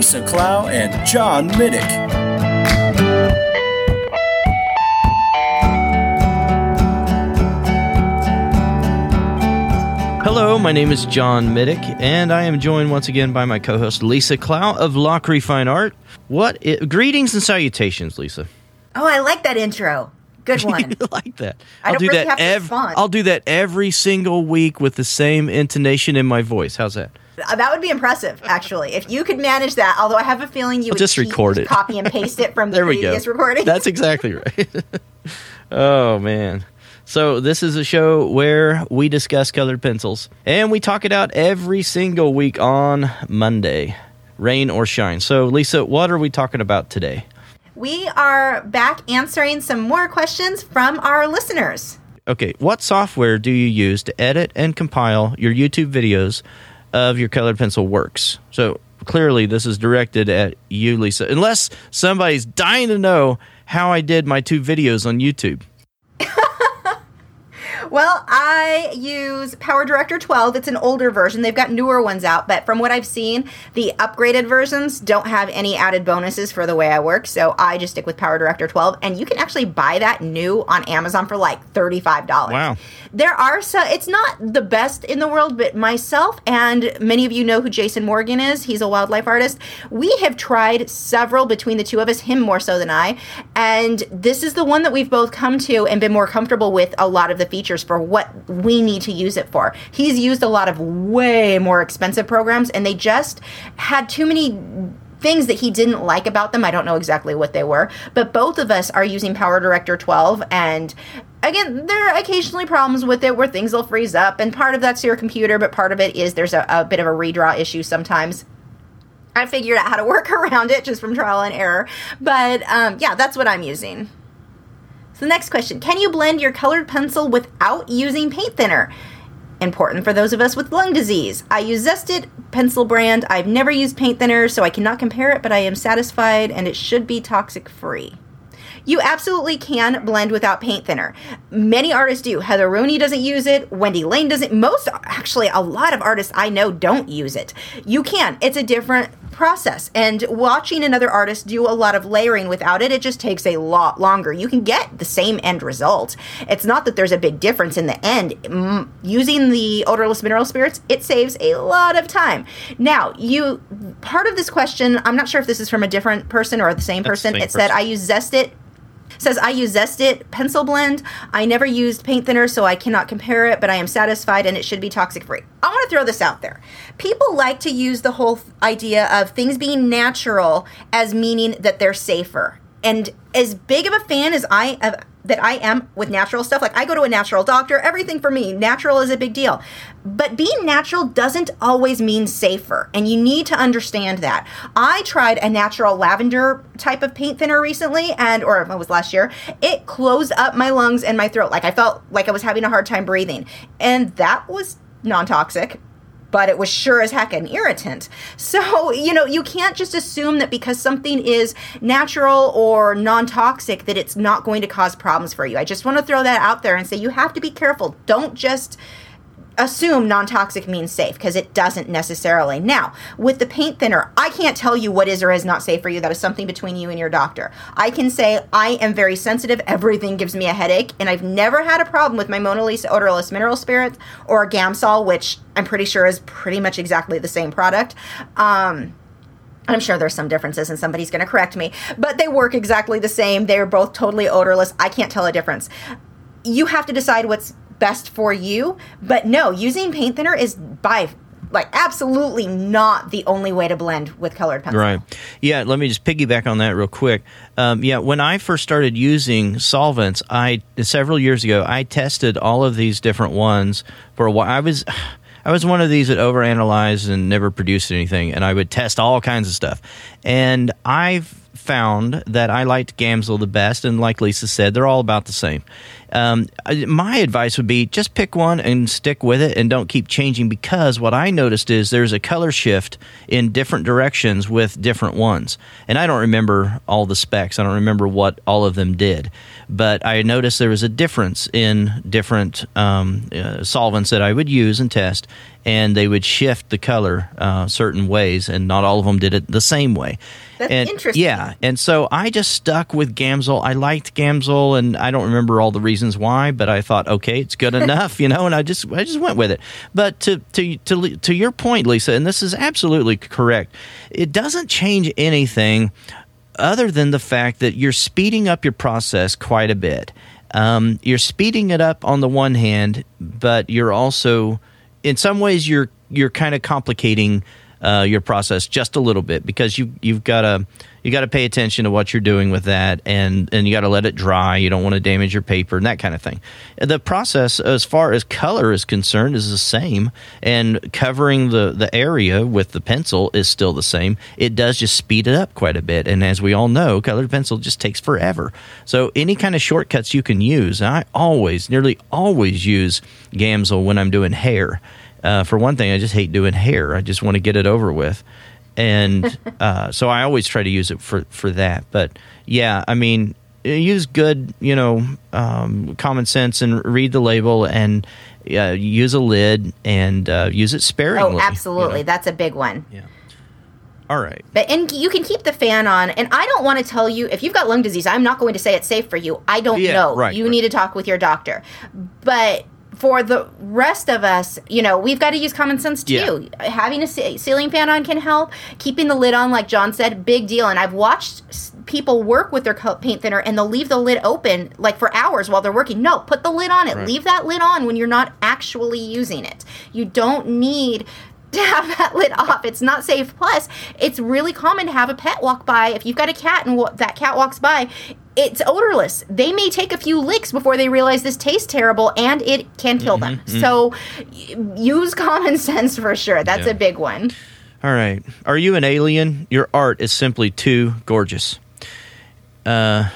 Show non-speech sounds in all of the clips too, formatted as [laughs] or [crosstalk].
Lisa Clough and John Middick. Hello, my name is John Middick, and I am joined once again by my co host Lisa Clough of Lachri Fine Art. What? i- greetings and salutations, Lisa. Oh, I like that intro. Good [laughs] one. I like that. I I'll don't do really that have to respond. I'll do that every single week with the same intonation in my voice. How's that? Uh, that would be impressive, actually. If you could manage that, although I have a feeling you I'll would just record it. copy and paste it from [laughs] the There we go. recording. That's exactly right. [laughs] oh man. So this is a show where we discuss colored pencils and we talk it out every single week on Monday, rain or shine. So Lisa, what are we talking about today? we are back answering some more questions from our listeners. Okay, what software do you use to edit and compile your YouTube videos of your colored pencil works? So clearly this is directed at you, Lisa, unless somebody's dying to know how I did my two videos on YouTube. Well, I use Power Director 12. It's an older version. They've got newer ones out, but from what I've seen, the upgraded versions don't have any added bonuses for the way I work. So I just stick with Power Director 12, and you can actually buy that new on Amazon for like $35. Wow. There are so it's not the best in the world, but myself and many of you know who Jason Morgan is. He's a wildlife artist. We have tried several between the two of us, him more so than I, and this is the one that we've both come to and been more comfortable with a lot of the features for what we need to use it for. He's used a lot of way more expensive programs and they just had too many things that he didn't like about them. I don't know exactly what they were, but both of us are using Power Director 12 and again, there are occasionally problems with it where things will freeze up and part of that's your computer, but part of it is there's a, a bit of a redraw issue sometimes. I figured out how to [laughs] work around it just from trial and error. But um, yeah, that's what I'm using. So the next question, can you blend your colored pencil without using paint thinner? Important for those of us with lung disease. I use Zest It pencil brand. I've never used paint thinner, so I cannot compare it, but I am satisfied and it should be toxic free. You absolutely can blend without paint thinner. Many artists do. Heather Rooney doesn't use it. Wendy Lane doesn't. Most, actually, a lot of artists I know don't use it. You can. It's a different process. And watching another artist do a lot of layering without it, it just takes a lot longer. You can get the same end result. It's not that there's a big difference in the end. Mm, using the odorless mineral spirits, it saves a lot of time. Now, you part of this question, I'm not sure if this is from a different person or the same That's the person. same It said. I use Zest It says I use Zest It pencil blend. I never used paint thinner, so I cannot compare it, but I am satisfied and it should be toxic free. I want to throw this out there. People like to use the whole idea of things being natural as meaning that they're safer. And as big of a fan as I that I am with natural stuff, like I go to a natural doctor, everything for me, natural is a big deal. But being natural doesn't always mean safer, and you need to understand that. I tried a natural lavender type of paint thinner recently, and or it was last year. It closed up my lungs and my throat, like I felt like I was having a hard time breathing, and that was non-toxic but it was sure as heck an irritant. So, you know, you can't just assume that because something is natural or non toxic that it's not going to cause problems for you. I just want to throw that out there and say you have to be careful. Don't just assume non-toxic means safe because it doesn't necessarily. Now, with the paint thinner, I can't tell you what is or is not safe for you. That is something between you and your doctor. I can say I am very sensitive. Everything gives me a headache, and I've never had a problem with my Mona Lisa odorless mineral spirits or Gamsol, which I'm pretty sure is pretty much exactly the same product. Um, I'm sure there's some differences and somebody's going to correct me, but they work exactly the same. They're both totally odorless. I can't tell a difference. You have to decide what's best for you, but no, using paint thinner is by like absolutely not the only way to blend with colored pencil. Right. Yeah. Let me just piggyback on that real quick. Um, yeah. When I first started using solvents, I several years ago, I tested all of these different ones for a while. I was. [sighs] I was one of these that overanalyzed and never produced anything, and I would test all kinds of stuff. And I've found that I liked Gamsol the best, and like Lisa said, they're all about the same. Um, my advice would be just pick one and stick with it, and don't keep changing because what I noticed is there's a color shift in different directions with different ones, and I don't remember all the specs. I don't remember what all of them did, but I noticed there was a difference in different um, uh, solvents that I would use and test, and they would shift the color uh, certain ways, and not all of them did it the same way. That's and, interesting. Yeah, and so I just stuck with Gamsol. I liked Gamsol, and I don't remember all the reasons why, but I thought, okay, it's good [laughs] enough, you know, and I just I just went with it. But to to to to your point, Lisa, and this is absolutely correct. It doesn't change anything other than the fact that you're speeding up your process quite a bit. Um, you're speeding it up on the one hand, but you're also, in some ways, you're you're kind of complicating uh, your process just a little bit because you you've got to you got to pay attention to what you're doing with that and and you got to let it dry. You don't want to damage your paper and that kind of thing. The process, as far as color is concerned, is the same, and covering the the area with the pencil is still the same. It does just speed it up quite a bit, and as we all know, colored pencil just takes forever. So any kind of shortcuts you can use, I always, nearly always use Gamsol when I'm doing hair. Uh, for one thing, I just hate doing hair. I just want to get it over with, and [laughs] uh, so I always try to use it for for that. But yeah, I mean, use good, you know, um, common sense and read the label and uh, use a lid and uh, use it sparingly. Oh, absolutely. you know? That's a big one. Yeah. All right. But and you can keep the fan on. And I don't want to tell you if you've got lung disease. I'm not going to say it's safe for you. I don't Yeah, know. right, you right. need to talk with your doctor. But for the rest of us, you know, we've got to use common sense too. Having a ceiling fan on can help. Keeping the lid on, like John said, big deal. And I've watched people work with their paint thinner and they'll leave the lid open like for hours while they're working. No, put the lid on it. Leave that lid on when you're not actually using it. You don't need [laughs] to have that lid off. It's not safe. Plus, it's really common to have a pet walk by. If you've got a cat and that cat walks by, it's odorless. They may take a few licks before they realize this tastes terrible and it can kill them. So, y- use common [laughs] sense for sure. That's Yeah. a big one. All right. Are you an alien? Your art is simply too gorgeous. Uh,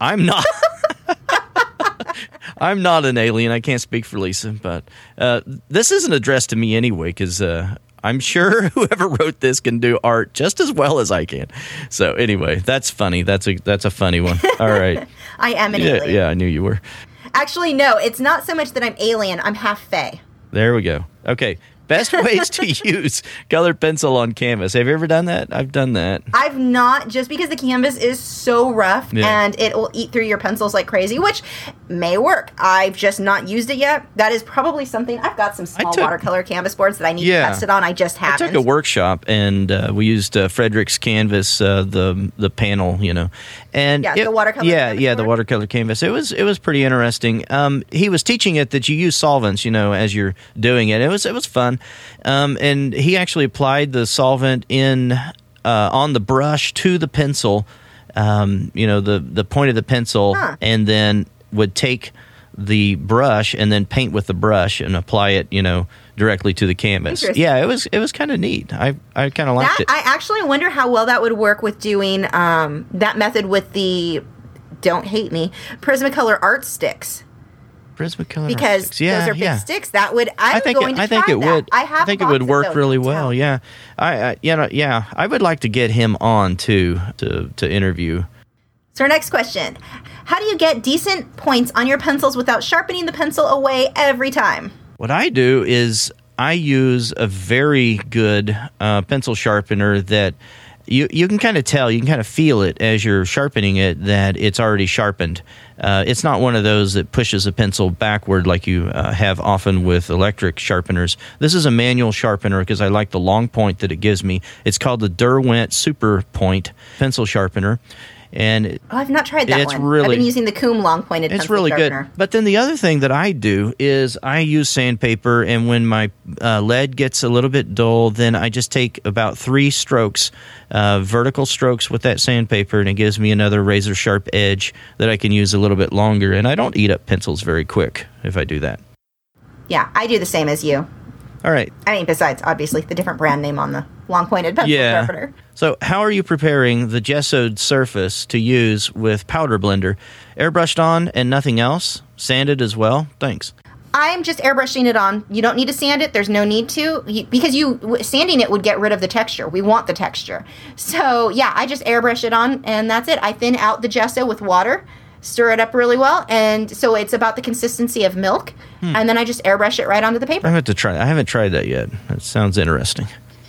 I'm not. [laughs] I'm not an alien. I can't speak for Lisa, but uh, this isn't addressed to me anyway, because uh, I'm sure [laughs] whoever wrote this can do art just as well as I can. So anyway, that's funny. That's a that's a funny one. [laughs] All right. I am an yeah, alien. yeah, I knew you were. Actually, no, it's not so much that I'm alien. I'm half fae. There we go. Okay. Best ways to [laughs] use colored pencil on canvas. Have you ever done that? I've done that. I've not just because the canvas is so rough Yeah. and it will eat through your pencils like crazy, which may work. I've just not used it yet. That is probably something. I've got some small took- watercolor canvas boards that I need Yeah. to test it on. I just I haven't. took a workshop and uh, we used uh, Fredrix canvas, uh, the the panel, you know, and Yeah, the watercolor Yeah, canvas yeah, the watercolor canvas. It was it was pretty interesting. Um, he was teaching it that you use solvents, you know, as you're doing it. It was it was fun, um, and he actually applied the solvent in uh, on the brush to the pencil, um, you know, the the point of the pencil, Huh. and then would take the brush and then paint with the brush and apply it, you know, directly to the canvas. Yeah, it was it was kind of neat. I I kind of liked that it. I actually wonder how well that would work with doing um, that method with the don't hate me Prismacolor art sticks Prismacolor because sticks. Yeah, those are big yeah. sticks. That would I'm I think going it, to I think try it that. would. I have. a think it would work really well. Yeah, I, I you know yeah I would like to get him on too to to interview. So our next question: How do you get decent points on your pencils without sharpening the pencil away every time? What I do is I use a very good uh, pencil sharpener that you you can kind of tell, you can kind of feel it as you're sharpening it that it's already sharpened. Uh, it's not one of those that pushes a pencil backward like you uh, have often with electric sharpeners. This is a manual sharpener because I like the long point that it gives me. It's called the Derwent Super Point pencil sharpener, and it- Oh, I've not tried that It's one. I've really- been using the Kum long pointed. it's really sharpener. good. But then the other thing that I do is I use sandpaper, and when my uh, lead gets a little bit dull, then I just take about three strokes, uh, vertical strokes with that sandpaper, and it gives me another razor sharp edge that I can use a little bit longer. And I don't eat up pencils very quick if I do that. Yeah, I do the same as you. All right. I mean, besides obviously the different brand name on the long pointed pencil Yeah. sharpener. So, how are you preparing the gessoed surface to use with powder blender? Airbrushed on and nothing else? Sanded as well? Thanks. I'm just airbrushing it on. You don't need to sand it. There's no need to You- because you sanding it would get rid of the texture. We want the texture. So yeah, I just airbrush it on, and that's it. I thin out the gesso with water, stir it up really well, and so it's about the consistency of milk. Hmm. And then I just airbrush it right onto the paper. I have to try. I haven't tried that yet. That sounds interesting.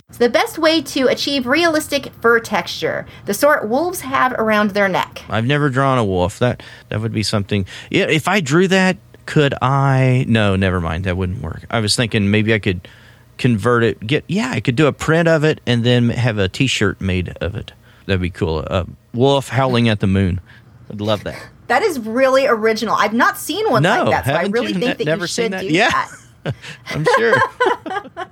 It's the best way to achieve realistic fur texture, the sort wolves have around their neck. I've never drawn a wolf. That that would be something. Yeah, if I drew that, could I? No, never mind. That wouldn't work. I was thinking maybe I could convert it. Get yeah, I could do a print of it and then have a T-shirt made of it. That'd be cool. A wolf howling at the moon. I'd love that. That is really original. I've not seen one No, like that, so I really you? think that never you seen should that? do Yeah. that. [laughs] I'm sure. [laughs]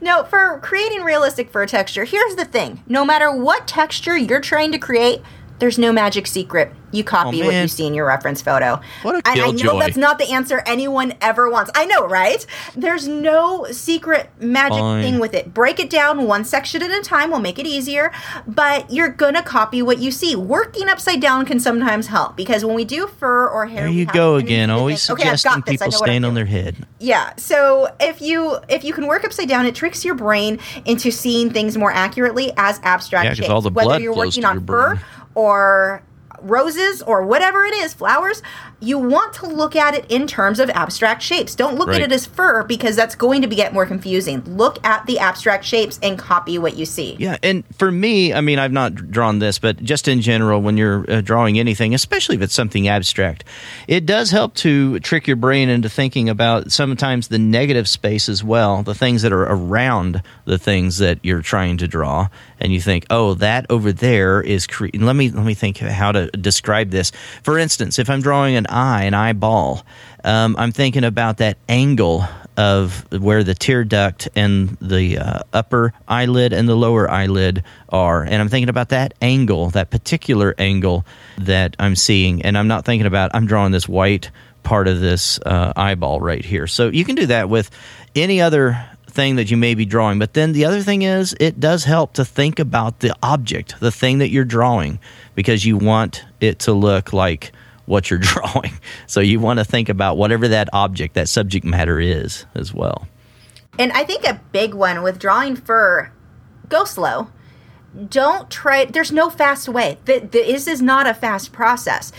No, for creating realistic fur texture, here's the thing. No matter what texture you're trying to create, there's no magic secret. You copy Oh, what you see in your reference photo. What a and I know that's not the answer anyone ever wants. I know, right? There's no secret magic Fine. thing with it. Break it down one section at a time will make it easier, but you're gonna copy what you see. Working upside down can sometimes help because when we do fur or hair, There you go again. Always Okay, I've suggesting people stand on their head. Yeah. So if you if you can work upside down, it tricks your brain into seeing things more accurately as abstract Yeah, shapes. all the Whether blood you're flows working on your fur brain. Or roses or whatever it is, flowers, you want to look at it in terms of abstract shapes. Don't look Right. at it as fur because that's going to be, get more confusing. Look at the abstract shapes and copy what you see. Yeah, and for me, I mean, I've not drawn this, but just in general, when you're uh, drawing anything, especially if it's something abstract, it does help to trick your brain into thinking about sometimes the negative space as well, the things that are around the things that you're trying to draw, and you think, oh, that over there is. Cre-. Let me let me think how to describe this. For instance, if I'm drawing an eye, an eyeball, um, I'm thinking about that angle of where the tear duct and the uh, upper eyelid and the lower eyelid are. And I'm thinking about that angle, that particular angle that I'm seeing. And I'm not thinking about, I'm drawing this white part of this uh, eyeball right here. So you can do that with any other thing that you may be drawing. But then the other thing is, it does help to think about the object, the thing that you're drawing, because you want it to look like what you're [laughs] drawing. So you want to think about whatever that object, that subject matter is as well. And I think a big one with drawing fur, go slow. Don't try. There's no fast way. Th- th- This is not a fast process.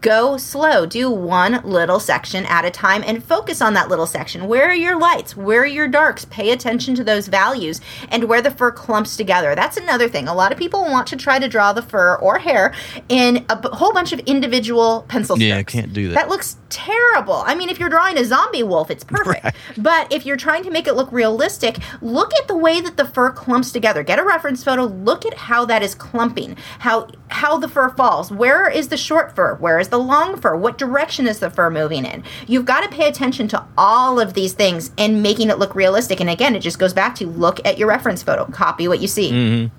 Go slow. Do one little section at a time and focus on that little section. Where are your lights? Where are your darks? Pay attention to those values and where the fur clumps together. That's another thing. A lot of people want to try to draw the fur or hair in a b- whole bunch of individual pencil strokes. Yeah, I can't do that. That looks terrible. I mean, if you're drawing a zombie wolf, it's perfect. But if you're trying to make it look realistic, look at the way that the fur clumps together. Get a reference photo. Look at how that is clumping. How how the fur falls. Where is the short fur? Where is the long fur? What direction is the fur moving in? You've got to pay attention to all of these things and making it look realistic. And again, it just goes back to look at your reference photo. Copy what you see. Mm-hmm.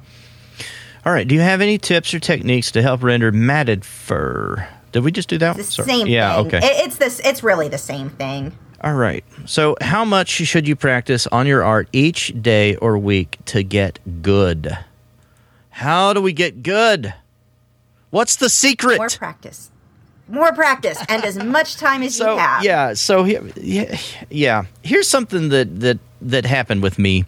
All right. Do you have any tips or techniques to help render matted fur? Did we just do that? The Sorry. same Yeah. thing. Okay. It- it's this. It's really the same thing. All right. So, how much should you practice on your art each day or week to get good? How do we get good? What's the secret? More practice. More practice and as much time as so you have. yeah so yeah, yeah. Here's something that that that happened with me.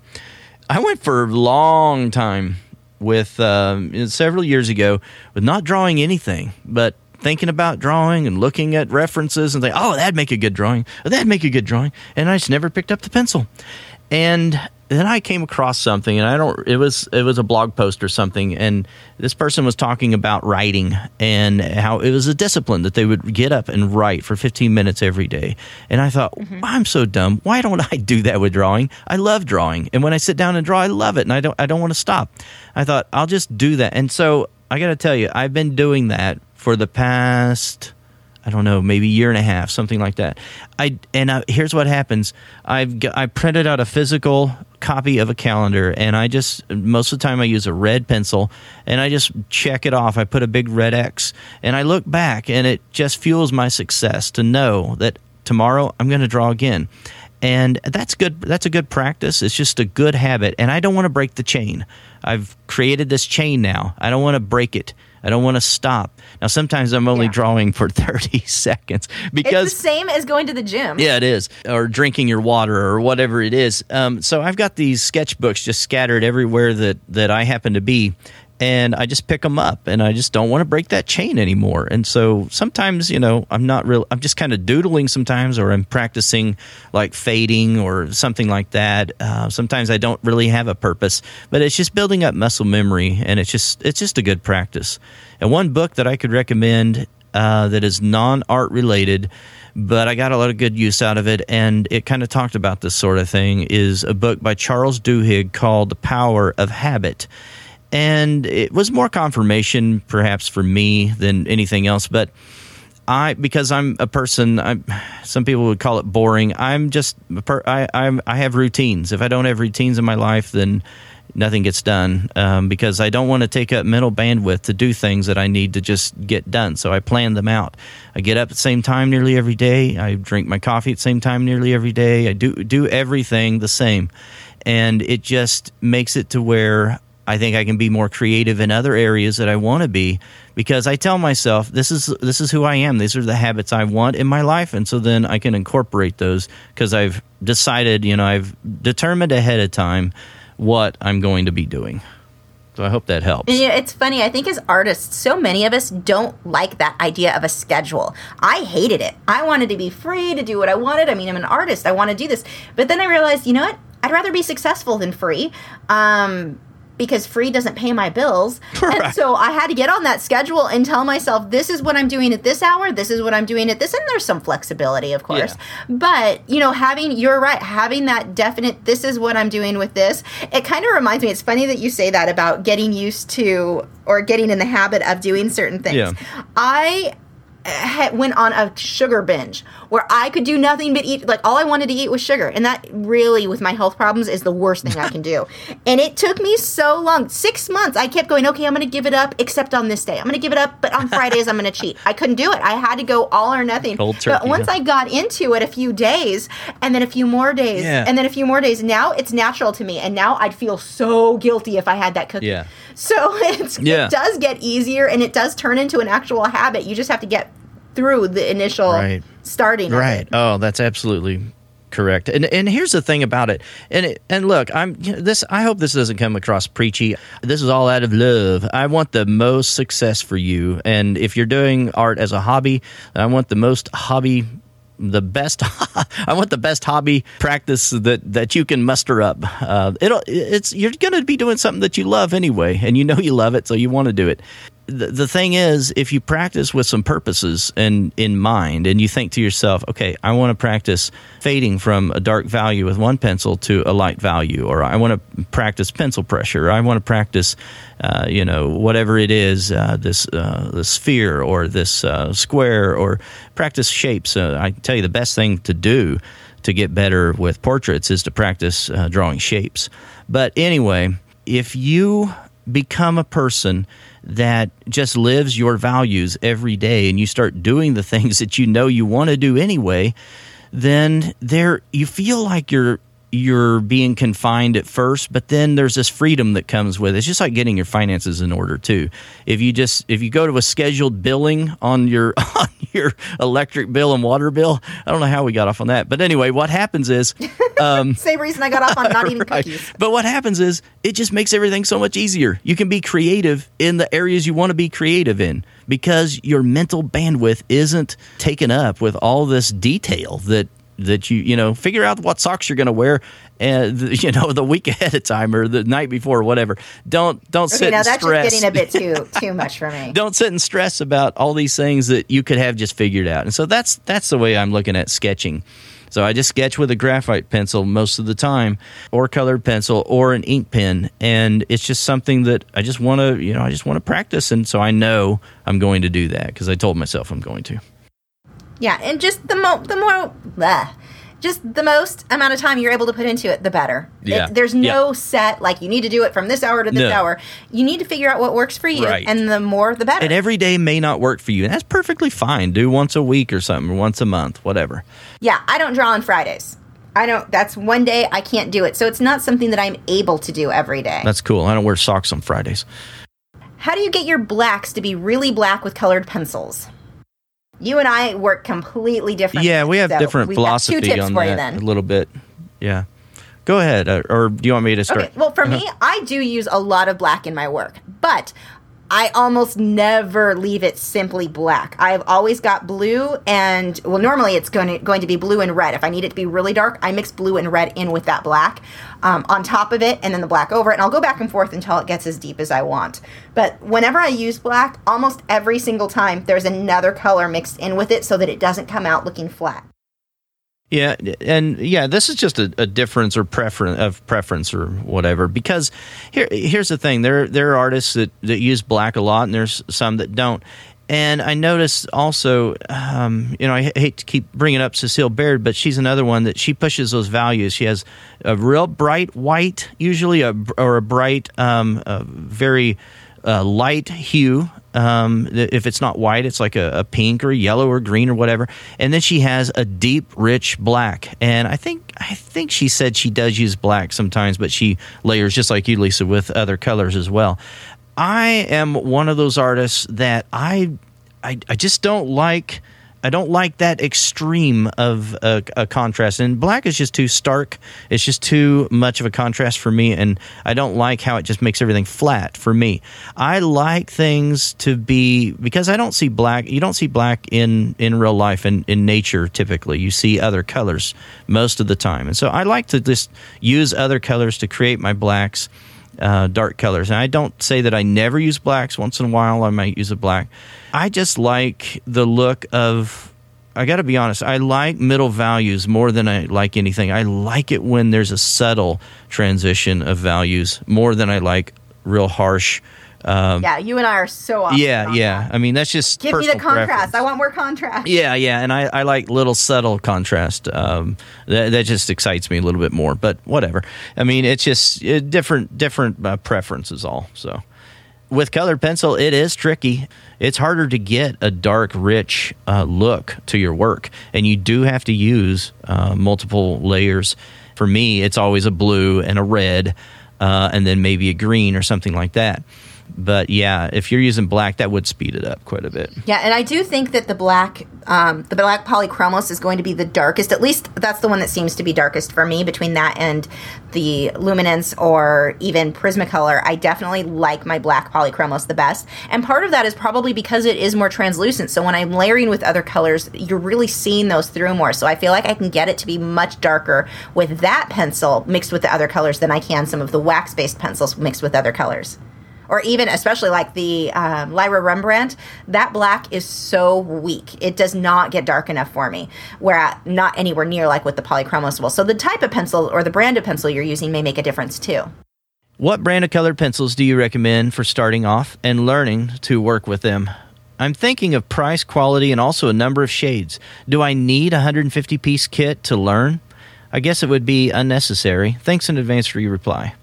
I went for a long time with um, several years ago with not drawing anything but thinking about drawing and looking at references and think oh that'd make a good drawing. Oh, that'd make a good drawing. And i just never picked up the pencil. And then I came across something, and I don't. It was it was a blog post or something, and this person was talking about writing and how it was a discipline that they would get up and write for 15 minutes every day. And I thought, mm-hmm. I'm so dumb. Why don't I do that with drawing? I love drawing, and when I sit down and draw, I love it, and I don't I don't want to stop. I thought I'll just do that, and so I got to tell you, I've been doing that for the past. I don't know, maybe year and a half, something like that. I and I, here's what happens: I've got, I printed out a physical copy of a calendar, and I just most of the time I use a red pencil, and I just check it off. I put a big red X, and I look back, and it just fuels my success to know that tomorrow I'm going to draw again. and that's good that's a good practice it's just a good habit and i don't want to break the chain i've created this chain now i don't want to break it i don't want to stop now sometimes i'm only Yeah. drawing for [laughs] 30 seconds because It's the same as going to the gym. yeah, it is. Or drinking your water or whatever it is. Um, so I've got these sketchbooks just scattered everywhere that, that I happen to be. And I just pick them up and I just don't want to break that chain anymore. And so sometimes, you know, I'm not real, I'm just kind of doodling sometimes or I'm practicing like fading or something like that. Uh, sometimes I don't really have a purpose, but it's just building up muscle memory and it's just, it's just a good practice. And one book that I could recommend uh, that is non art related, but I got a lot of good use out of it. And it kind of talked about this sort of thing. Is a book by Charles Duhigg called The Power of Habit. And it was more confirmation, perhaps, for me than anything else. But I, because I'm a person, I, some people would call it boring. I'm just, I, I'm, I have routines. If I don't have routines in my life, then nothing gets done um, because I don't want to take up mental bandwidth to do things that I need to just get done. So I plan them out. I get up at the same time nearly every day. I drink my coffee at the same time nearly every day. I do do everything the same, and it just makes it to where I think I can be more creative in other areas that I want to be because I tell myself this is this is who I am. These are the habits I want in my life, and so then I can incorporate those because I've decided, you know, I've determined ahead of time what I'm going to be doing. So I hope that helps. Yeah, it's funny. I think as artists, so many of us don't like that idea of a schedule. I hated it. I wanted to be free to do what I wanted. I mean, I'm an artist. I want to do this. But then I realized, you know what? I'd rather be successful than free. Um, because free doesn't pay my bills. [laughs] And so I had to get on that schedule and tell myself, this is what I'm doing at this hour, this is what I'm doing at this. And there's some flexibility, of course. But, you know, having, you're right, having that definite, this is what I'm doing with this, it kind of reminds me, it's funny that you say that about getting used to or getting in the habit of doing certain things. Yeah. I eh, went on a sugar binge where I could do nothing but eat. Like all I wanted to eat was sugar, and that really, with my health problems, is the worst thing I can do. [laughs] And it took me so long, six months. I kept going. Okay, I'm going to give it up, except on this day. I'm going to give it up, but on Fridays I'm going [laughs] to cheat. I couldn't do it. I had to go all or nothing. Cold but once huh? I got into it, a few days, and then a few more days, Yeah. and then a few more days. Now it's natural to me, and now I'd feel so guilty if I had that cookie. Yeah. So [laughs] Yeah. it does get easier, and it does turn into an actual habit. You just have to get through the initial Right. starting. Right. Oh, that's absolutely correct. And and here's the thing about it. And it, and look, I'm you know, this. I hope this doesn't come across preachy. This is all out of love. I want the most success for you. And if you're doing art as a hobby, I want the most hobby. The best, [laughs] I want the best hobby practice that that you can muster up. Uh, it'll, it's you're going to be doing something that you love anyway, and you know you love it, so you want to do it the, the thing is, if you practice with some purposes and in mind, and you think to yourself, okay, I want to practice fading from a dark value with one pencil to a light value, or I want to practice pencil pressure, or I want to practice, uh, you know, whatever it is, uh, this uh, the sphere or this uh, square, or practice shapes. Uh, I tell you, the best thing to do to get better with portraits is to practice uh, drawing shapes. But anyway, if you become a person that just lives your values every day and you start doing the [laughs] things that you know you want to do anyway, then there you feel like you're you're being confined at first, but then there's this freedom that comes with it. It's just like getting your finances in order too. If you just if you go to a scheduled billing on your [laughs] on your electric bill and water bill, I don't know how we got off on that, but anyway, what happens is [laughs] um, Same reason I got off on not eating [laughs] Right. cookies. But what happens is it just makes everything so much easier. You can be creative in the areas you want to be creative in because your mental bandwidth isn't taken up with all this detail that that you you know figure out what socks you're going to wear uh, and [laughs] you know the week ahead of time or the night before or whatever don't don't Okay, sit now and that's stress just getting a bit too [laughs] too much for me. don't sit and stress about all these things that you could have just figured out. And so that's that's the way I'm looking at sketching. So I just sketch with a graphite pencil most of the time, or colored pencil, or an ink pen, and it's just something that I just want to, you know, I just want to practice, and so I know I'm going to do that because I told myself I'm going to. Yeah, and just the mo the more blah, just the most amount of time you're able to put into it, the better. It- Yeah. there's no Yeah. set like you need to do it from this hour to this No. hour. You need to figure out what works for you, Right. and the more the better. And every day may not work for you, and that's perfectly fine. Do once a week or something, or once a month, whatever. yeah, I don't draw on Fridays. I don't. That's one day I can't do it. So it's not something that I'm able to do every day. That's cool. I don't wear socks on Fridays. How do you get your blacks to be really black with colored pencils? You and I work completely different. Yeah, we have so different philosophy on that then. a little bit. Yeah. Go ahead, uh, or do you want me to start? Okay, well, for me, I do use a lot of black in my work, but I almost never leave it simply black. I've always got blue, and well, normally it's going to going to be blue and red. If I need it to be really dark, I mix blue and red in with that black um, on top of it, and then the black over it, and I'll go back and forth until it gets as deep as I want. But whenever I use black, almost every single time, there's another color mixed in with it so that it doesn't come out looking flat. Yeah, and yeah, this is just a, a difference or preference of preference or whatever. Because here, here's the thing: there there are artists that that use black a lot, and there's some that don't. And I noticed also, um, you know, I hate to keep bringing up Cecile Baird, but she's another one that she pushes those values. She has a real bright white, usually, a, or a bright, um, a very uh, light hue. Um, if it's not white, it's like a, a pink or yellow or green or whatever. And then she has a deep, rich black. And I think I think she said she does use black sometimes, but she layers just like you, Lisa, with other colors as well. I am one of those artists that I I, I just don't like. I don't like that extreme of a, a, contrast, and black is just too stark. It's just too much of a contrast for me, and I don't like how it just makes everything flat for me. I like things to be because I don't see black. You don't see black in in real life and in, in nature. Typically, you see other colors most of the time, and so I like to just use other colors to create my blacks. Uh, dark colors. And I don't say that I never use blacks. Once in a while, I might use a black. I just like the look of. I got to be honest. I like middle values more than I like anything. I like it when there's a subtle transition of values more than I like real harsh. Um, yeah, you and I are so off. yeah, yeah. I mean, that's just give me the contrast. preference. I want more contrast. Yeah, yeah, and I, I like little subtle contrast. Um, that, that just excites me a little bit more. But whatever. I mean, it's just uh, different different uh, preferences. All so. With colored pencil, it is tricky. It's harder to get a dark, rich uh, look to your work, and you do have to use uh, multiple layers. For me, it's always a blue and a red, uh, and then maybe a green or something like that. But yeah, if you're using black, that would speed it up quite a bit. Yeah, and I do think that the black, um, the black polychromos is going to be the darkest. At least that's the one that seems to be darkest for me. Between that and the luminance or even Prismacolor, I definitely like my black polychromos the best. And part of that is probably because it is more translucent. So when I'm layering with other colors, you're really seeing those through more. So I feel like I can get it to be much darker with that pencil mixed with the other colors than I can some of the wax-based pencils mixed with other colors or even especially like the um, Lyra Rembrandt, that black is so weak. It does not get dark enough for me. Where not anywhere near like with the polychromos will. So the type of pencil or the brand of pencil you're using may make a difference too. What brand of colored pencils do you recommend for starting off and learning to work with them? I'm thinking of price, quality, and also a number of shades. Do I need a 150 piece kit to learn? I guess it would be unnecessary. Thanks in advance for your reply.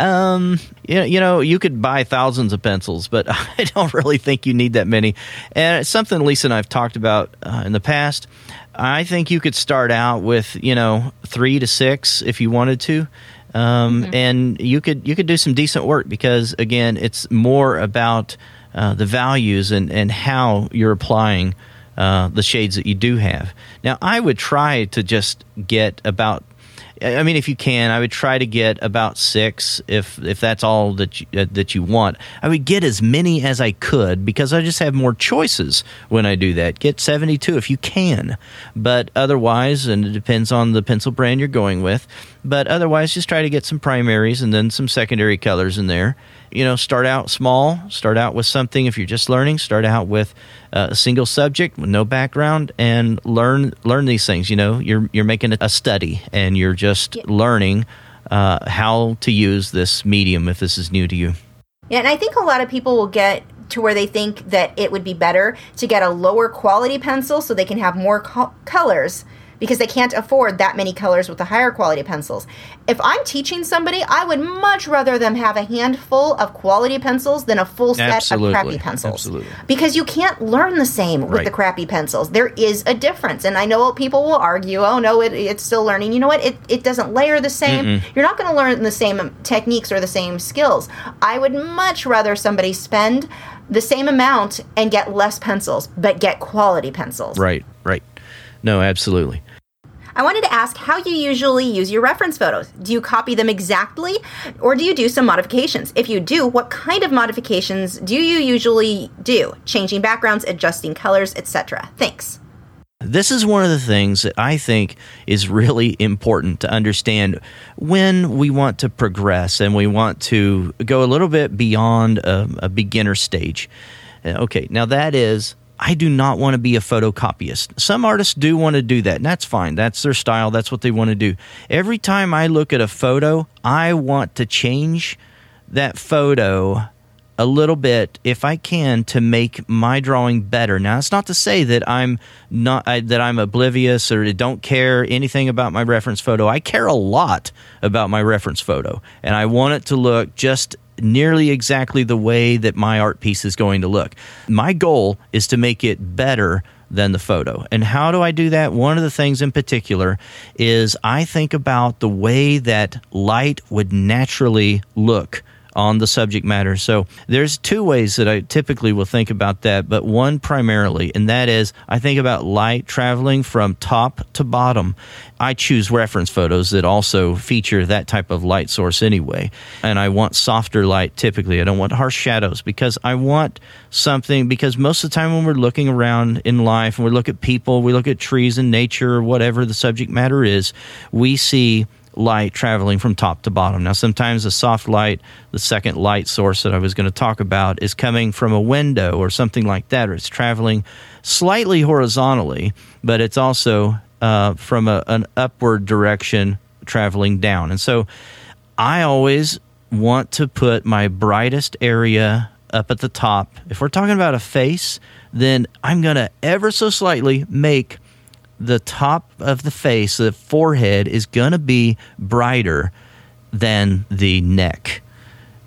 Um, you, you know, you could buy thousands of pencils, but [laughs] I don't really think you need that many. And it's something Lisa and I've talked about uh, in the past. I think you could start out with, you know, three to six if you wanted to. Um, mm-hmm. and you could you could do some decent work because again, it's more about uh, the values and, and how you're applying uh, the shades that you do have. Now, I would try to just get about I mean, if you can, I would try to get about six, if if that's all that you, uh, that you want. I would get as many as I could because I just have more choices when I do that. Get seventy two if you can, but otherwise, and it depends on the pencil brand you're going with. But otherwise, just try to get some primaries and then some secondary colors in there. You know, start out small. Start out with something if you're just learning. Start out with uh, a single subject with no background and learn learn these things. You know, you're you're making a study and you're just yeah. learning uh, how to use this medium if this is new to you. Yeah, and I think a lot of people will get to where they think that it would be better to get a lower quality pencil so they can have more co- colors because they can't afford that many colors with the higher quality pencils. If I'm teaching somebody, I would much rather them have a handful of quality pencils than a full set Absolutely. of crappy pencils. Absolutely. Because you can't learn the same with Right. the crappy pencils. There is a difference. And I know people will argue, oh no, it, it's still learning. You know what? It, it doesn't layer the same. You're not going to learn the same techniques or the same skills. I would much rather somebody spend the same amount and get less pencils, but get quality pencils. Right, right. No, absolutely. I wanted to ask how you usually use your reference photos. Do you copy them exactly or do you do some modifications? If you do, what kind of modifications do you usually do? Changing backgrounds, adjusting colors, etc. Thanks. This is one of the things that I think is really important to understand when we want to progress and we want to go a little bit beyond a, a beginner stage. Uh, Okay, now that is, I do not want to be a photocopyist. Some artists do want to do that, and that's fine. That's their style, that's what they want to do. Every time I look at a photo, I want to change that photo a little bit if I can to make my drawing better. Now, it's not to say that I'm not I, that I'm oblivious or don't care anything about my reference photo. I care a lot about my reference photo, and I want it to look just nearly exactly the way that my art piece is going to look. My goal is to make it better than the photo. And how do I do that? One of the things in particular is I think about the way that light would naturally look on the subject matter. So there's two ways that I typically will think about that, but one primarily, and that is I think about light traveling from top to bottom. I choose reference photos that also feature that type of light source anyway. And I want softer light typically. I don't want harsh shadows because I want something because most of the time when we're looking around in life and we look at people, we look at trees and nature or whatever the subject matter is, we see light traveling from top to bottom. Now, sometimes the soft light, the second light source that I was going to talk about, is coming from a window or something like that, or it's traveling slightly horizontally, but it's also uh, from a, an upward direction traveling down. And so I always want to put my brightest area up at the top. If we're talking about a face, then I'm going to ever so slightly make the top of the face, the forehead, is going to be brighter than the neck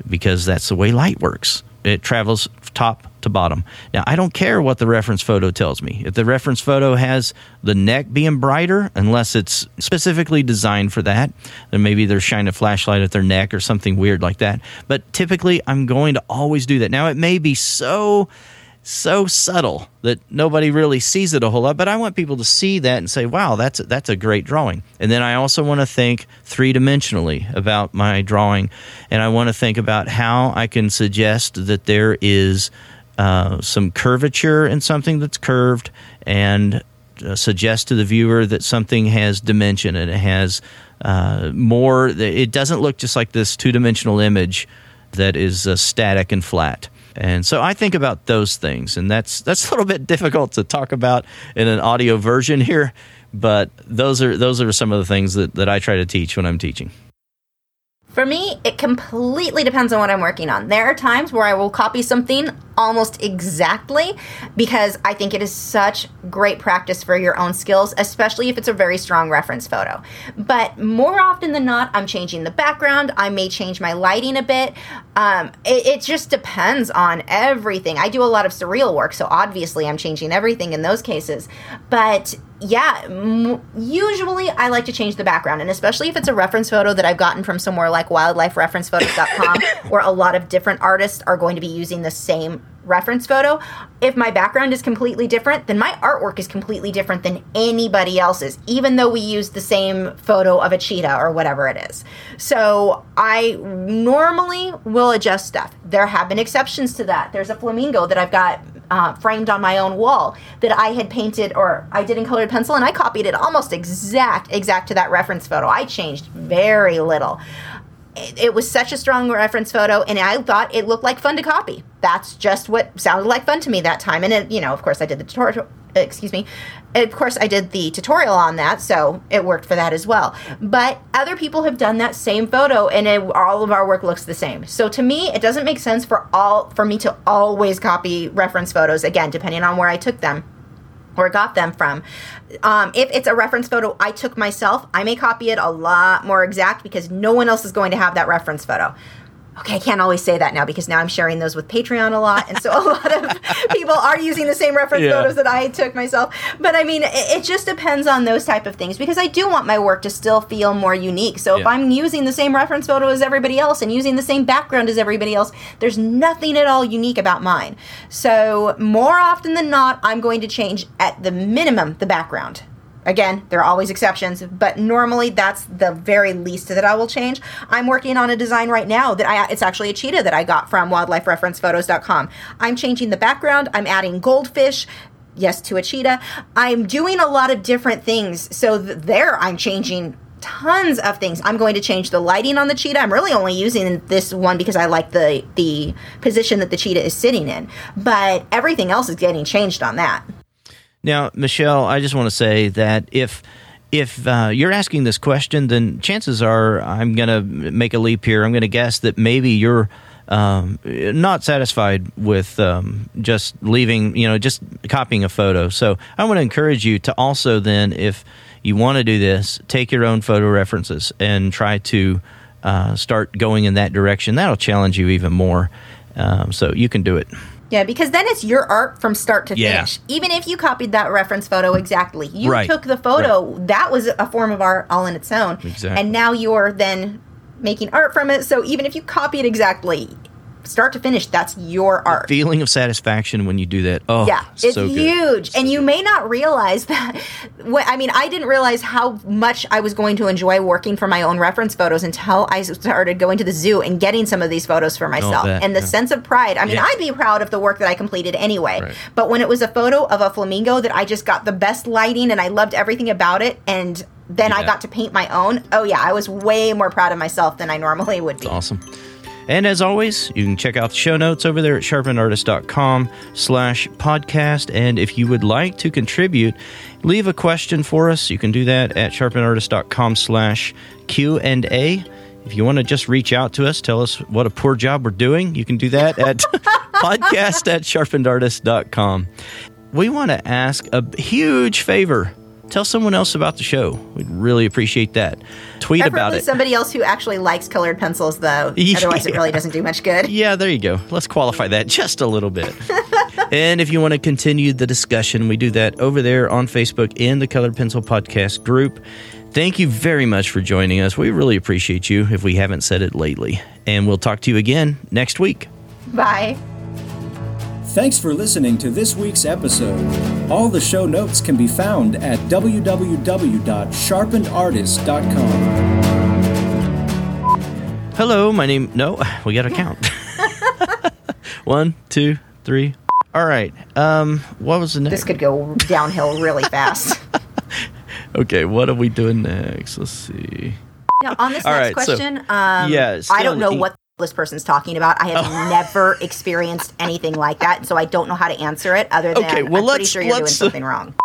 because that's the way light works. It travels top to bottom. Now, I don't care what the reference photo tells me. If the reference photo has the neck being brighter, unless it's specifically designed for that, then maybe they're shining a flashlight at their neck or something weird like that. But typically, I'm going to always do that. Now, it may be so so subtle that nobody really sees it a whole lot. But I want people to see that and say, "Wow, that's a, that's a great drawing." And then I also want to think three dimensionally about my drawing, and I want to think about how I can suggest that there is uh, some curvature in something that's curved, and uh, suggest to the viewer that something has dimension and it has uh, more. It doesn't look just like this two dimensional image that is uh, static and flat. And so I think about those things, and that's that's a little bit [laughs] difficult to talk about in an audio version here, but those are those are some of the things that, that I try to teach when I'm teaching. For me, it completely depends on what I'm working on. There are times where I will copy something almost exactly because I think it is such great practice for your own skills, especially if it's a very strong reference photo. But more often than not, I'm changing the background. I may change my lighting a bit. Um, it, it just depends on everything. I do a lot of surreal work, so obviously I'm changing everything in those cases. But yeah, m- usually I like to change the background, and especially if it's a reference photo that I've gotten from somewhere like wildlifereferencephotos.com, [laughs] where a lot of different artists are going to be using the same reference photo. If my background is completely different, then my artwork is completely different than anybody else's, even though we use the same photo of a cheetah or whatever it is. So I normally will adjust stuff. There have been exceptions to that. There's a flamingo that I've got uh, framed on my own wall that I had painted or I did in colored pencil, and I copied it almost exact, exact to that reference photo. I changed very little it, it was such a strong reference photo and i thought it looked like fun to copy that's just what sounded like fun to me that time and it you know of course i did the tutorial excuse me of course i did the tutorial on that so it worked for that as well but other people have done that same photo and it, all of our work looks the same so to me it doesn't make sense for all for me to always copy reference photos again depending on where i took them or got them from. Um, if it's a reference photo I took myself, I may copy it a lot more exact because no one else is going to have that reference photo. Okay, I can't always say that now because now I'm sharing those with Patreon a lot, and so a [laughs] lot of people are using the same reference Yeah. photos that I took myself. But I mean, it, it just depends on those type of things because I do want my work to still feel more unique. So if I'm using the same reference photo as everybody else and using the same background as everybody else, there's nothing at all unique about mine. So more often than not, I'm going to change at the minimum the background. Again, there are always exceptions, but normally that's the very least that I will change. I'm working on a design right now that I it's actually a cheetah that I got from wildlifereferencephotos.com. I'm changing the background, I'm adding goldfish, yes to a cheetah. I'm doing a lot of different things. So th- there I'm changing tons of things. I'm going to change the lighting on the cheetah. I'm really only using this one because I like the the position that the cheetah is sitting in. But everything else is getting changed on that. Now, Michelle, I just want to say that if if uh, you're asking this question, then chances are I'm going to make a leap here. I'm going to guess that maybe you're um, not satisfied with um, just leaving, you know, just copying a photo. So I want to encourage you to also then, if you want to do this, take your own photo references and try to uh, start going in that direction. That'll challenge you even more. Um, so you can do it. Yeah, because then it's your art from start to Yeah. finish. Even if you copied that reference photo exactly, you Right. took the photo. That was a form of art all in its own. Exactly. And now you're then making art from it. So even if you copy it exactly, start to finish, that's your art. Feeling of satisfaction when you do that. Oh, Yeah, it's so good. huge, and you may not realize that. [laughs] When, I mean, I didn't realize how much I was going to enjoy working for my own reference photos until I started going to the zoo and getting some of these photos for myself. and the yeah. sense of pride. I mean, Yeah. I'd be proud of the work that I completed anyway. Right. But when it was a photo of a flamingo that I just got the best lighting and I loved everything about it, and then I got to paint my own. Oh yeah, I was way more proud of myself than I normally would be. Awesome. And as always, you can check out the show notes over there at sharpenedartist.com slash podcast. And if you would like to contribute, leave a question for us. You can do that at sharpenedartist.com slash Q&A. If you want to just reach out to us, tell us what a poor job we're doing, you can do that at [laughs] podcast at sharpenedartist.com. We want to ask a huge favor. Tell someone else about the show. We'd really appreciate that. Tweet about it. somebody else who actually likes colored pencils, though. [laughs] Yeah. Otherwise, it really doesn't do much good. Yeah, there you go. Let's qualify that [laughs] just a little bit. [laughs] and if you want to continue the discussion, we do that over there on Facebook in the Colored Pencil Podcast group. Thank you very much for joining us. We really appreciate you if we haven't said it lately. And we'll talk to you again next week. Bye. Thanks for listening to this week's episode. All the show notes can be found at www.sharpenedartist.com. Hello, my name. No, we got to count. [laughs] One, two, three. All right. Um, what was the next? This could go downhill really [laughs] fast. Okay, what are we doing next? Let's see. Now, on this All next right, so- question, um, yeah, I don't know still- what this person's talking about. I have Oh. [laughs] never experienced anything like that, so I don't know how to answer it. Other than Okay, well, I'm pretty let's- sure you're doing uh, something wrong.